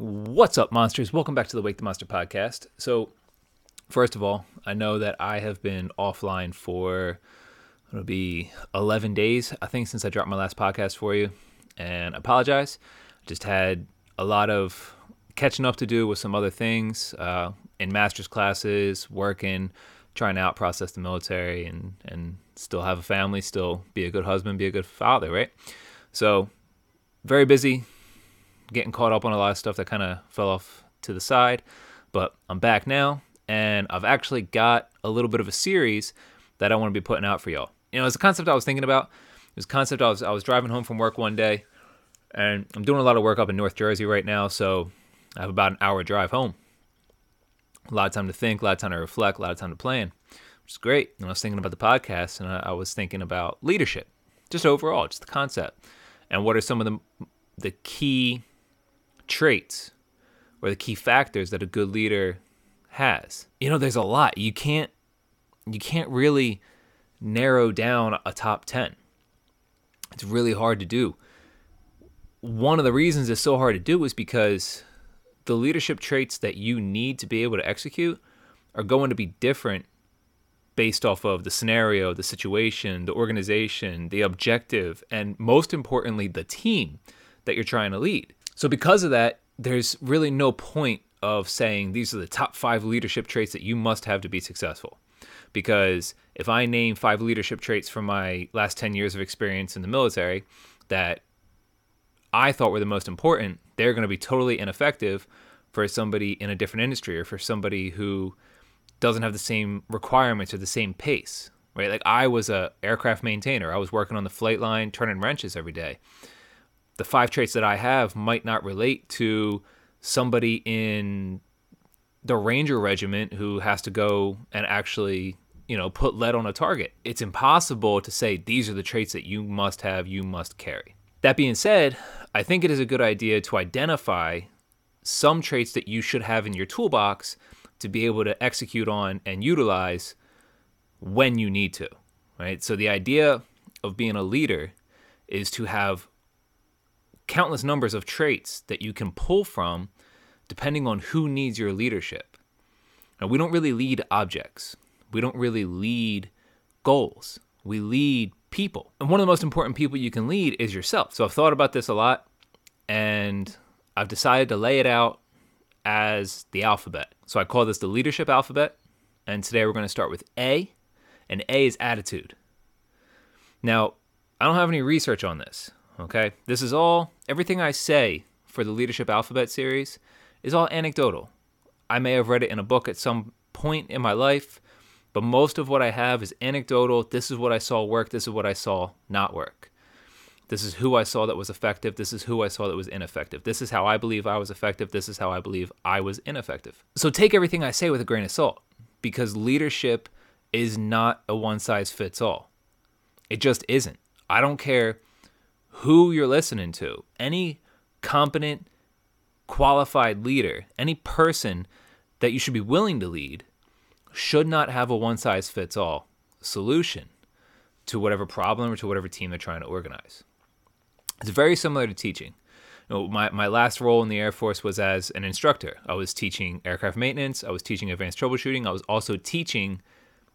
What's up, monsters? Welcome back to the Wake the Monster podcast. So, first of all, I know that I have been offline for it'll be 11 days, I think, since I dropped my last podcast for you, and I apologize. Just had a lot of catching up to do with some other things uh, in master's classes, working, trying to out process the military, and and still have a family, still be a good husband, be a good father, right? So, very busy getting caught up on a lot of stuff that kind of fell off to the side. But I'm back now, and I've actually got a little bit of a series that I want to be putting out for y'all. You know, it's a concept I was thinking about. It was a concept I was I was driving home from work one day, and I'm doing a lot of work up in North Jersey right now, so I have about an hour drive home. A lot of time to think, a lot of time to reflect, a lot of time to plan, which is great. And I was thinking about the podcast, and I, I was thinking about leadership, just overall, just the concept, and what are some of the the key traits or the key factors that a good leader has. You know, there's a lot. You can't you can't really narrow down a top 10. It's really hard to do. One of the reasons it's so hard to do is because the leadership traits that you need to be able to execute are going to be different based off of the scenario, the situation, the organization, the objective, and most importantly, the team that you're trying to lead. So, because of that, there's really no point of saying these are the top five leadership traits that you must have to be successful. Because if I name five leadership traits from my last 10 years of experience in the military that I thought were the most important, they're going to be totally ineffective for somebody in a different industry or for somebody who doesn't have the same requirements or the same pace, right? Like I was a aircraft maintainer. I was working on the flight line, turning wrenches every day the five traits that I have might not relate to somebody in the Ranger Regiment who has to go and actually, you know, put lead on a target. It's impossible to say these are the traits that you must have, you must carry. That being said, I think it is a good idea to identify some traits that you should have in your toolbox to be able to execute on and utilize when you need to, right? So the idea of being a leader is to have countless numbers of traits that you can pull from depending on who needs your leadership. Now, we don't really lead objects, we don't really lead goals, we lead people. And one of the most important people you can lead is yourself. So I've thought about this a lot and I've decided to lay it out as the alphabet. So I call this the leadership alphabet. And today we're going to start with A, and A is attitude. Now, I don't have any research on this, Okay? This is all, everything I say for the Leadership Alphabet series is all anecdotal. I may have read it in a book at some point in my life, but most of what I have is anecdotal. This is what I saw work, this is what I saw not work. This is who I saw that was effective. This is who I saw that was ineffective. This is how I believe I was effective. This is how I believe I was ineffective. So take everything I say with a grain of salt because leadership is not a one size fits all. It just isn't. I don't care who you're listening to. Any competent, qualified leader, any person that you should be willing to lead, should not have a one size fits all solution to whatever problem or to whatever team they're trying to organize. It's very similar to teaching. You know, my, my last role in the Air Force was as an instructor. I was teaching aircraft maintenance, I was teaching advanced troubleshooting, I was also teaching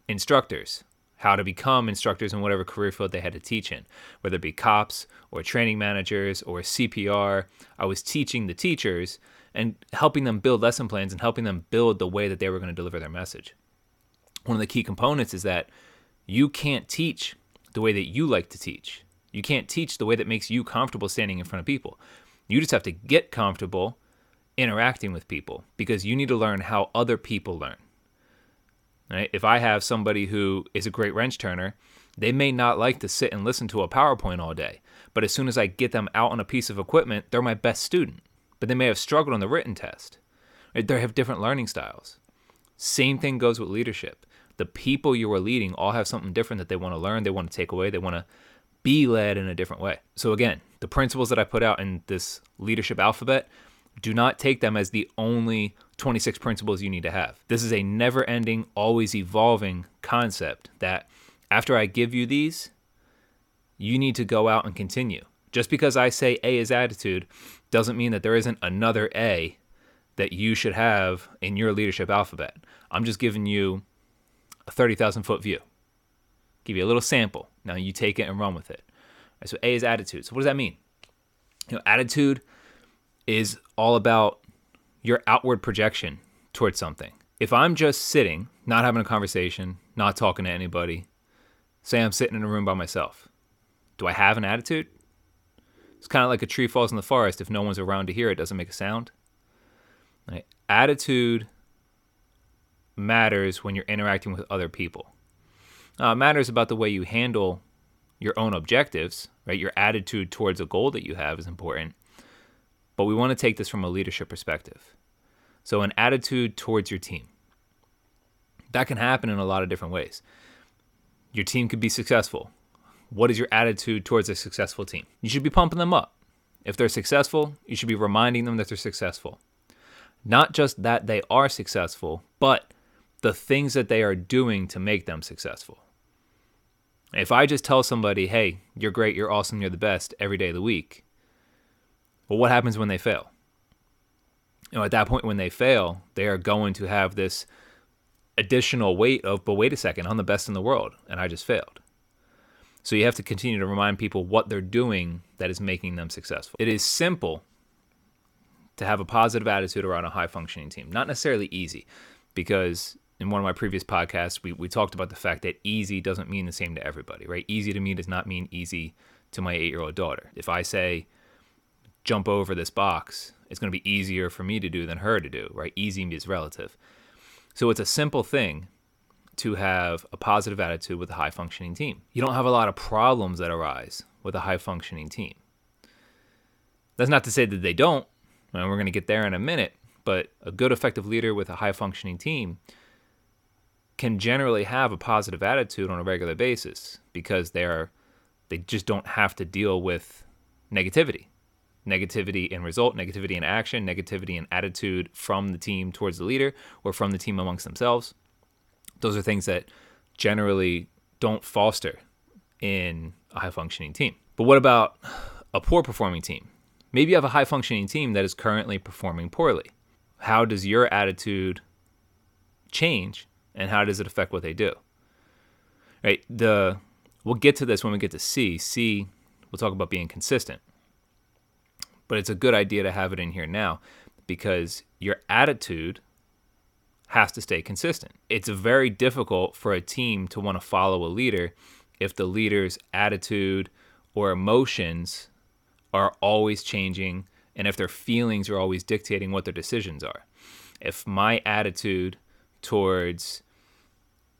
instructors how to become instructors in whatever career field they had to teach in, whether it be cops or training managers or CPR. I was teaching the teachers and helping them build lesson plans and helping them build the way that they were going to deliver their message. One of the key components is that you can't teach the way that you like to teach. You can't teach the way that makes you comfortable standing in front of people. You just have to get comfortable interacting with people because you need to learn how other people learn. Right? If I have somebody who is a great wrench turner, they may not like to sit and listen to a PowerPoint all day. But as soon as I get them out on a piece of equipment, they're my best student. But they may have struggled on the written test. Right? They have different learning styles. Same thing goes with leadership. The people you are leading all have something different that they want to learn, they want to take away, they want to be led in a different way. So, again, the principles that I put out in this leadership alphabet, do not take them as the only 26 principles you need to have. This is a never ending, always evolving concept that after I give you these, you need to go out and continue Just because I say A is attitude doesn't mean that there isn't another A that you should have in your leadership alphabet. I'm just giving you a 30,000 foot view. Give you a little sample. Now you take it and run with it. Right, so A is attitude. So what does that mean? You know, attitude is all about your outward projection towards something. If I'm just sitting, not having a conversation, not talking to anybody, say I'm sitting in a room by myself, do I have an attitude? It's kind of like a tree falls in the forest. If no one's around to hear it, doesn't make a sound. Right? Attitude matters when you're interacting with other people. Uh, matters about the way you handle your own objectives, right? Your attitude towards a goal that you have is important. But we want to take this from a leadership perspective. So, an attitude towards your team. That can happen in a lot of different ways. Your team could be successful. What is your attitude towards a successful team? You should be pumping them up. If they're successful, you should be reminding them that they're successful. Not just that they are successful, but the things that they are doing to make them successful. If I just tell somebody, hey, you're great, you're awesome, you're the best every day of the week, well, what happens when they fail? You know, at that point when they fail, they are going to have this additional weight of, but wait a second, I'm the best in the world, and I just failed. So you have to continue to remind people what they're doing that is making them successful. It is simple to have a positive attitude around a high functioning team. Not necessarily easy, because in one of my previous podcasts, we, we talked about the fact that easy doesn't mean the same to everybody, right? Easy to me does not mean easy to my eight year old daughter. If I say, jump over this box, it's going to be easier for me to do than her to do, right? Easy is relative. So it's a simple thing to have a positive attitude with a high functioning team. You don't have a lot of problems that arise with a high functioning team. That's not to say that they don't, and we're going to get there in a minute, but a good, effective leader with a high functioning team can generally have a positive attitude on a regular basis because they're they just don't have to deal with negativity negativity in result negativity in action negativity in attitude from the team towards the leader or from the team amongst themselves those are things that generally don't foster in a high functioning team but what about a poor performing team maybe you have a high functioning team that is currently performing poorly how does your attitude change and how does it affect what they do? Right. The we'll get to this when we get to C. C, we'll talk about being consistent. But it's a good idea to have it in here now because your attitude has to stay consistent. It's very difficult for a team to want to follow a leader if the leader's attitude or emotions are always changing and if their feelings are always dictating what their decisions are. If my attitude towards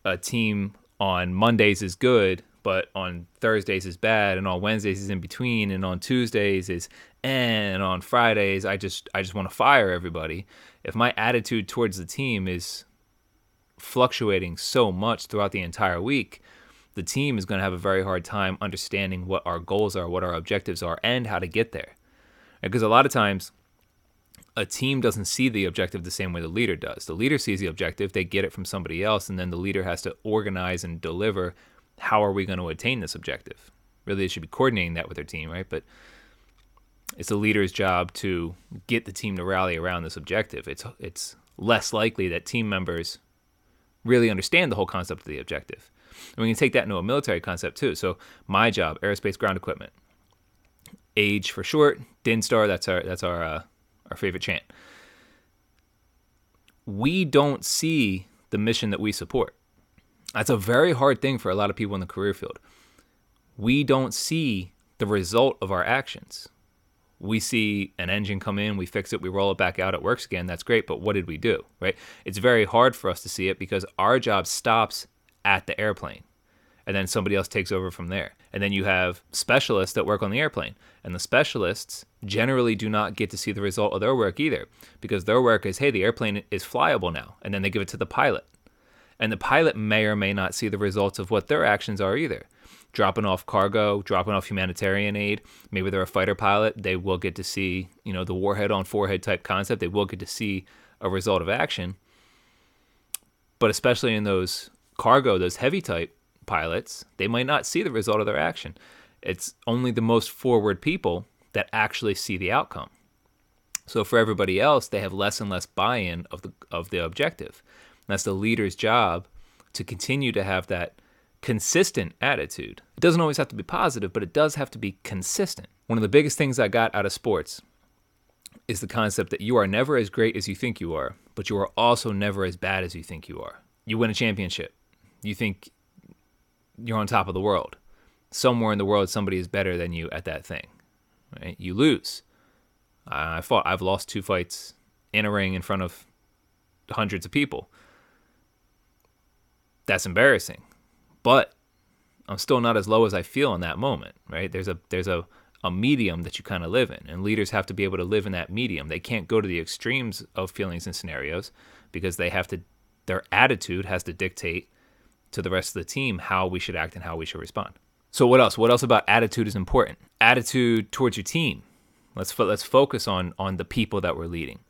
a team on Mondays is good, but on Thursdays is bad, and on Wednesdays is in between, and on Tuesdays is eh, and on Fridays I just I just want to fire everybody. If my attitude towards the team is fluctuating so much throughout the entire week, the team is going to have a very hard time understanding what our goals are, what our objectives are, and how to get there. Because a lot of times a team doesn't see the objective the same way the leader does. The leader sees the objective, they get it from somebody else, and then the leader has to organize and deliver how are we going to attain this objective. Really, they should be coordinating that with their team, right? But it's the leader's job to get the team to rally around this objective. It's it's less likely that team members really understand the whole concept of the objective. And we can take that into a military concept too. So my job, aerospace ground equipment. Age for short, DINSTAR, that's our that's our uh, our favorite chant. We don't see the mission that we support. That's a very hard thing for a lot of people in the career field. We don't see the result of our actions. We see an engine come in, we fix it, we roll it back out, it works again. That's great, but what did we do? Right? It's very hard for us to see it because our job stops at the airplane and then somebody else takes over from there. And then you have specialists that work on the airplane. And the specialists generally do not get to see the result of their work either because their work is hey, the airplane is flyable now. And then they give it to the pilot. And the pilot may or may not see the results of what their actions are either. Dropping off cargo, dropping off humanitarian aid. Maybe they're a fighter pilot. They will get to see, you know, the warhead on forehead type concept. They will get to see a result of action. But especially in those cargo, those heavy type pilots, they might not see the result of their action. It's only the most forward people that actually see the outcome. So for everybody else, they have less and less buy-in of the of the objective. That's the leader's job to continue to have that consistent attitude. It doesn't always have to be positive, but it does have to be consistent. One of the biggest things I got out of sports is the concept that you are never as great as you think you are, but you are also never as bad as you think you are. You win a championship. You think you're on top of the world. Somewhere in the world, somebody is better than you at that thing. Right? You lose. I fought. I've lost two fights in a ring in front of hundreds of people. That's embarrassing, but I'm still not as low as I feel in that moment. Right? There's a there's a a medium that you kind of live in, and leaders have to be able to live in that medium. They can't go to the extremes of feelings and scenarios because they have to. Their attitude has to dictate to the rest of the team how we should act and how we should respond. So what else? What else about attitude is important? Attitude towards your team. Let's fo- let's focus on on the people that we're leading.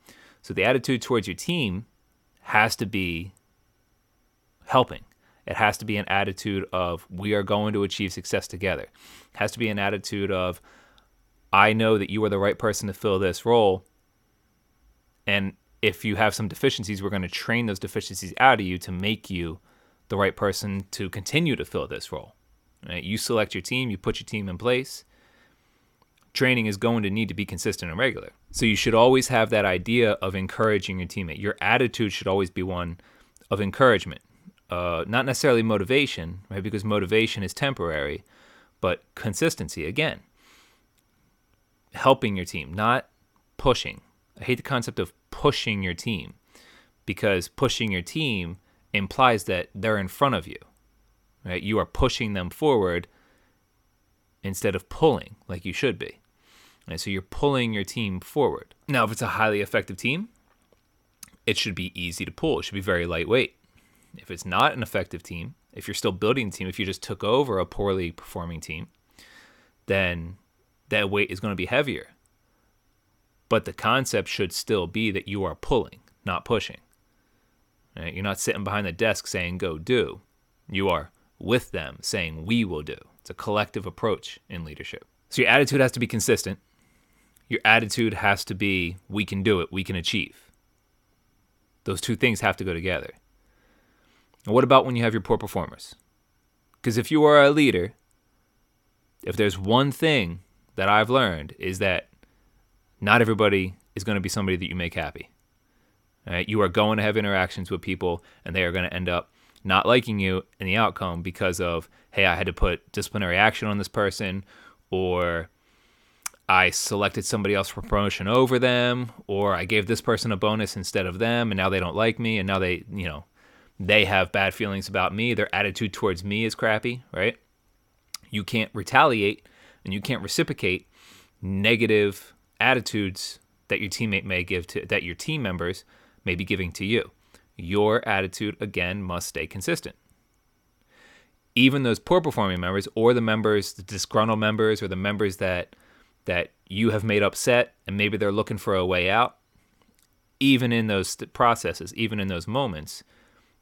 So the attitude towards your team has to be helping. It has to be an attitude of we are going to achieve success together. It has to be an attitude of I know that you are the right person to fill this role. And if you have some deficiencies, we're going to train those deficiencies out of you to make you the right person to continue to fill this role. Right? You select your team, you put your team in place. Training is going to need to be consistent and regular. So you should always have that idea of encouraging your teammate. Your attitude should always be one of encouragement, uh, not necessarily motivation, right? Because motivation is temporary, but consistency again. Helping your team, not pushing. I hate the concept of pushing your team because pushing your team implies that they're in front of you right? You are pushing them forward instead of pulling like you should be. And so you're pulling your team forward. Now, if it's a highly effective team, it should be easy to pull. It should be very lightweight. If it's not an effective team, if you're still building a team, if you just took over a poorly performing team, then that weight is going to be heavier. But the concept should still be that you are pulling, not pushing. Right? You're not sitting behind the desk saying, go do. You are with them saying, we will do. It's a collective approach in leadership. So your attitude has to be consistent. Your attitude has to be, we can do it, we can achieve. Those two things have to go together. And what about when you have your poor performers? Because if you are a leader, if there's one thing that I've learned is that not everybody is going to be somebody that you make happy. Right? You are going to have interactions with people, and they are going to end up not liking you in the outcome because of, hey, I had to put disciplinary action on this person, or I selected somebody else for promotion over them, or I gave this person a bonus instead of them, and now they don't like me, and now they, you know, they have bad feelings about me. Their attitude towards me is crappy, right? You can't retaliate and you can't reciprocate negative attitudes that your teammate may give to that your team members may be giving to you your attitude again must stay consistent. Even those poor performing members or the members, the disgruntled members or the members that that you have made upset and maybe they're looking for a way out, even in those processes, even in those moments,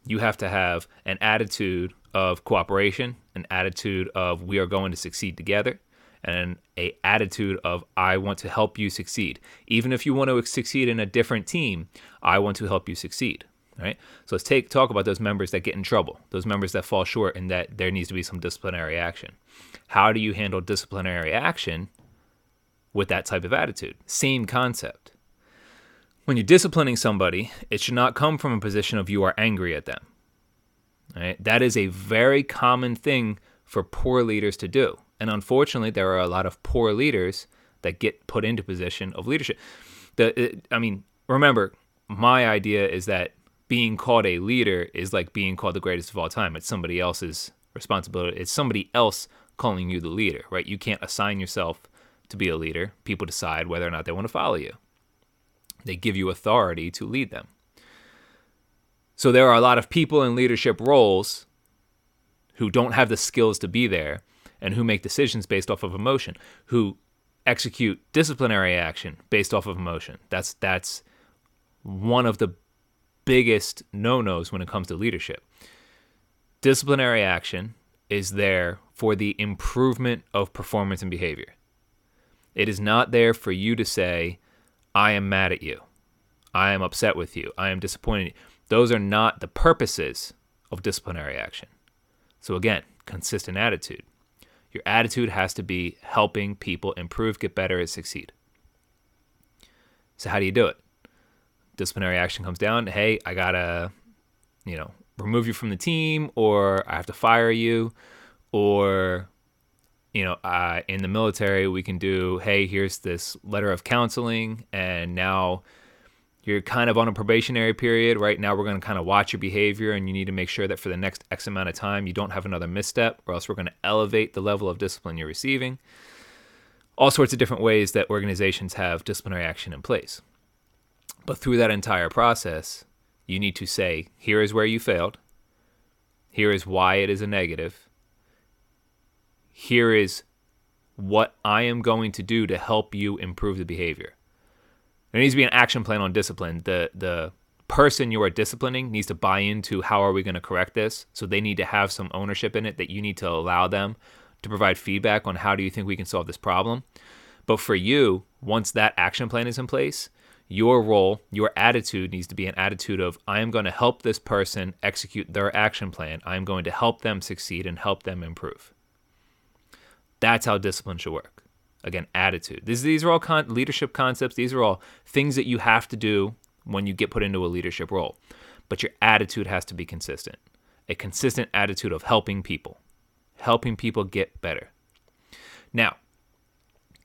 you have to have an attitude of cooperation, an attitude of we are going to succeed together, and a attitude of I want to help you succeed. Even if you want to succeed in a different team, I want to help you succeed right? So let's take talk about those members that get in trouble, those members that fall short, and that there needs to be some disciplinary action. How do you handle disciplinary action with that type of attitude? Same concept. When you're disciplining somebody, it should not come from a position of you are angry at them. Right? That is a very common thing for poor leaders to do. And unfortunately, there are a lot of poor leaders that get put into position of leadership. The, I mean, remember, my idea is that being called a leader is like being called the greatest of all time. It's somebody else's responsibility. It's somebody else calling you the leader, right? You can't assign yourself to be a leader. People decide whether or not they want to follow you. They give you authority to lead them. So there are a lot of people in leadership roles who don't have the skills to be there and who make decisions based off of emotion, who execute disciplinary action based off of emotion. That's that's one of the biggest no nos when it comes to leadership. Disciplinary action is there for the improvement of performance and behavior. It is not there for you to say, I am mad at you. I am upset with you. I am disappointed. Those are not the purposes of disciplinary action. So, again, consistent attitude. Your attitude has to be helping people improve, get better, and succeed. So, how do you do it? Disciplinary action comes down. Hey, I gotta, you know, remove you from the team, or I have to fire you, or you know, uh, in the military, we can do, hey, here's this letter of counseling, and now you're kind of on a probationary period. Right now, we're going to kind of watch your behavior, and you need to make sure that for the next X amount of time, you don't have another misstep, or else we're going to elevate the level of discipline you're receiving. All sorts of different ways that organizations have disciplinary action in place. But through that entire process, you need to say, here is where you failed, here is why it is a negative here is what I am going to do to help you improve the behavior. There needs to be an action plan on discipline. The the person you are disciplining needs to buy into how are we going to correct this. So they need to have some ownership in it that you need to allow them to provide feedback on how do you think we can solve this problem. But for you, once that action plan is in place, your role, your attitude needs to be an attitude of I am going to help this person execute their action plan. I am going to help them succeed and help them improve. That's how discipline should work. Again, attitude. These, these are all con- leadership concepts. These are all things that you have to do when you get put into a leadership role. But your attitude has to be consistent a consistent attitude of helping people, helping people get better. Now,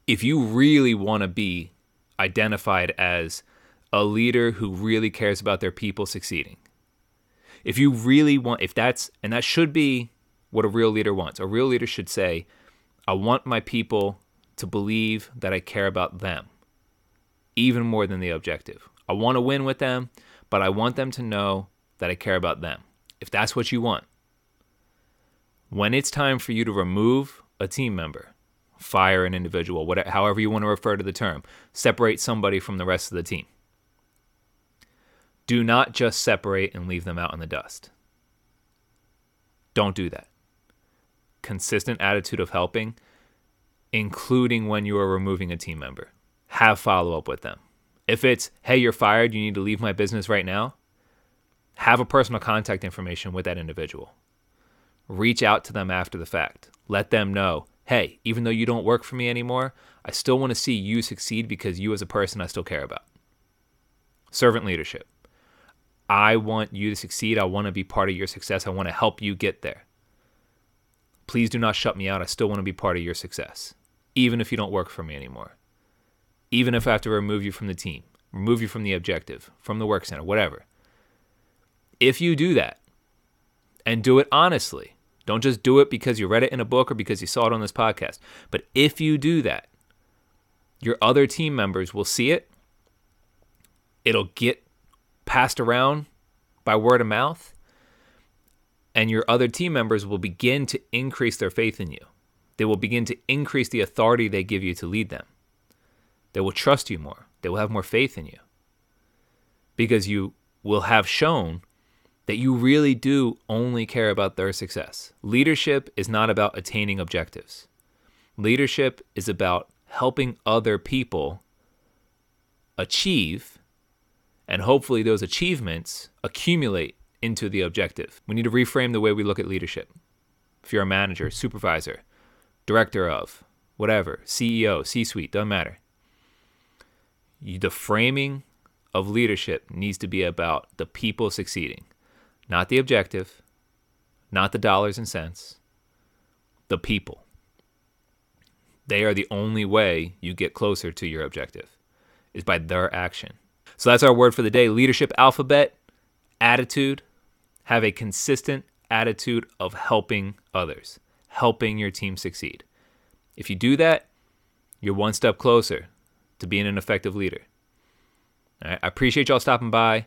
if you really want to be identified as a leader who really cares about their people succeeding, if you really want, if that's, and that should be what a real leader wants, a real leader should say, I want my people to believe that I care about them even more than the objective. I want to win with them, but I want them to know that I care about them. If that's what you want, when it's time for you to remove a team member, fire an individual, whatever, however you want to refer to the term, separate somebody from the rest of the team. Do not just separate and leave them out in the dust. Don't do that consistent attitude of helping, including when you are removing a team member. Have follow up with them. If it's, hey, you're fired, you need to leave my business right now, have a personal contact information with that individual. Reach out to them after the fact. Let them know, hey, even though you don't work for me anymore, I still want to see you succeed because you as a person I still care about. Servant leadership. I want you to succeed. I want to be part of your success. I want to help you get there. Please do not shut me out. I still want to be part of your success, even if you don't work for me anymore. Even if I have to remove you from the team, remove you from the objective, from the work center, whatever. If you do that and do it honestly, don't just do it because you read it in a book or because you saw it on this podcast, but if you do that, your other team members will see it. It'll get passed around by word of mouth and your other team members will begin to increase their faith in you. They will begin to increase the authority they give you to lead them. They will trust you more. They will have more faith in you because you will have shown that you really do only care about their success. Leadership is not about attaining objectives, leadership is about helping other people achieve, and hopefully those achievements accumulate into the objective. We need to reframe the way we look at leadership. If you're a manager, supervisor, director of, whatever, CEO, C suite, doesn't matter. The framing of leadership needs to be about the people succeeding, not the objective, not the dollars and cents, the people. They are the only way you get closer to your objective, is by their action. So that's our word for the day leadership alphabet, attitude, have a consistent attitude of helping others, helping your team succeed. If you do that, you're one step closer to being an effective leader. I appreciate y'all stopping by.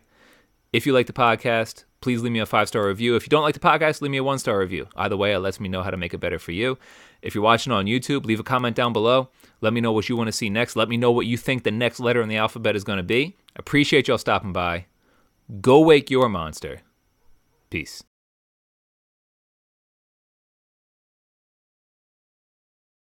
If you like the podcast, please leave me a five star review. If you don't like the podcast, leave me a one star review. Either way, it lets me know how to make it better for you. If you're watching on YouTube, leave a comment down below. Let me know what you want to see next. Let me know what you think the next letter in the alphabet is going to be. Appreciate y'all stopping by. Go wake your monster. Peace.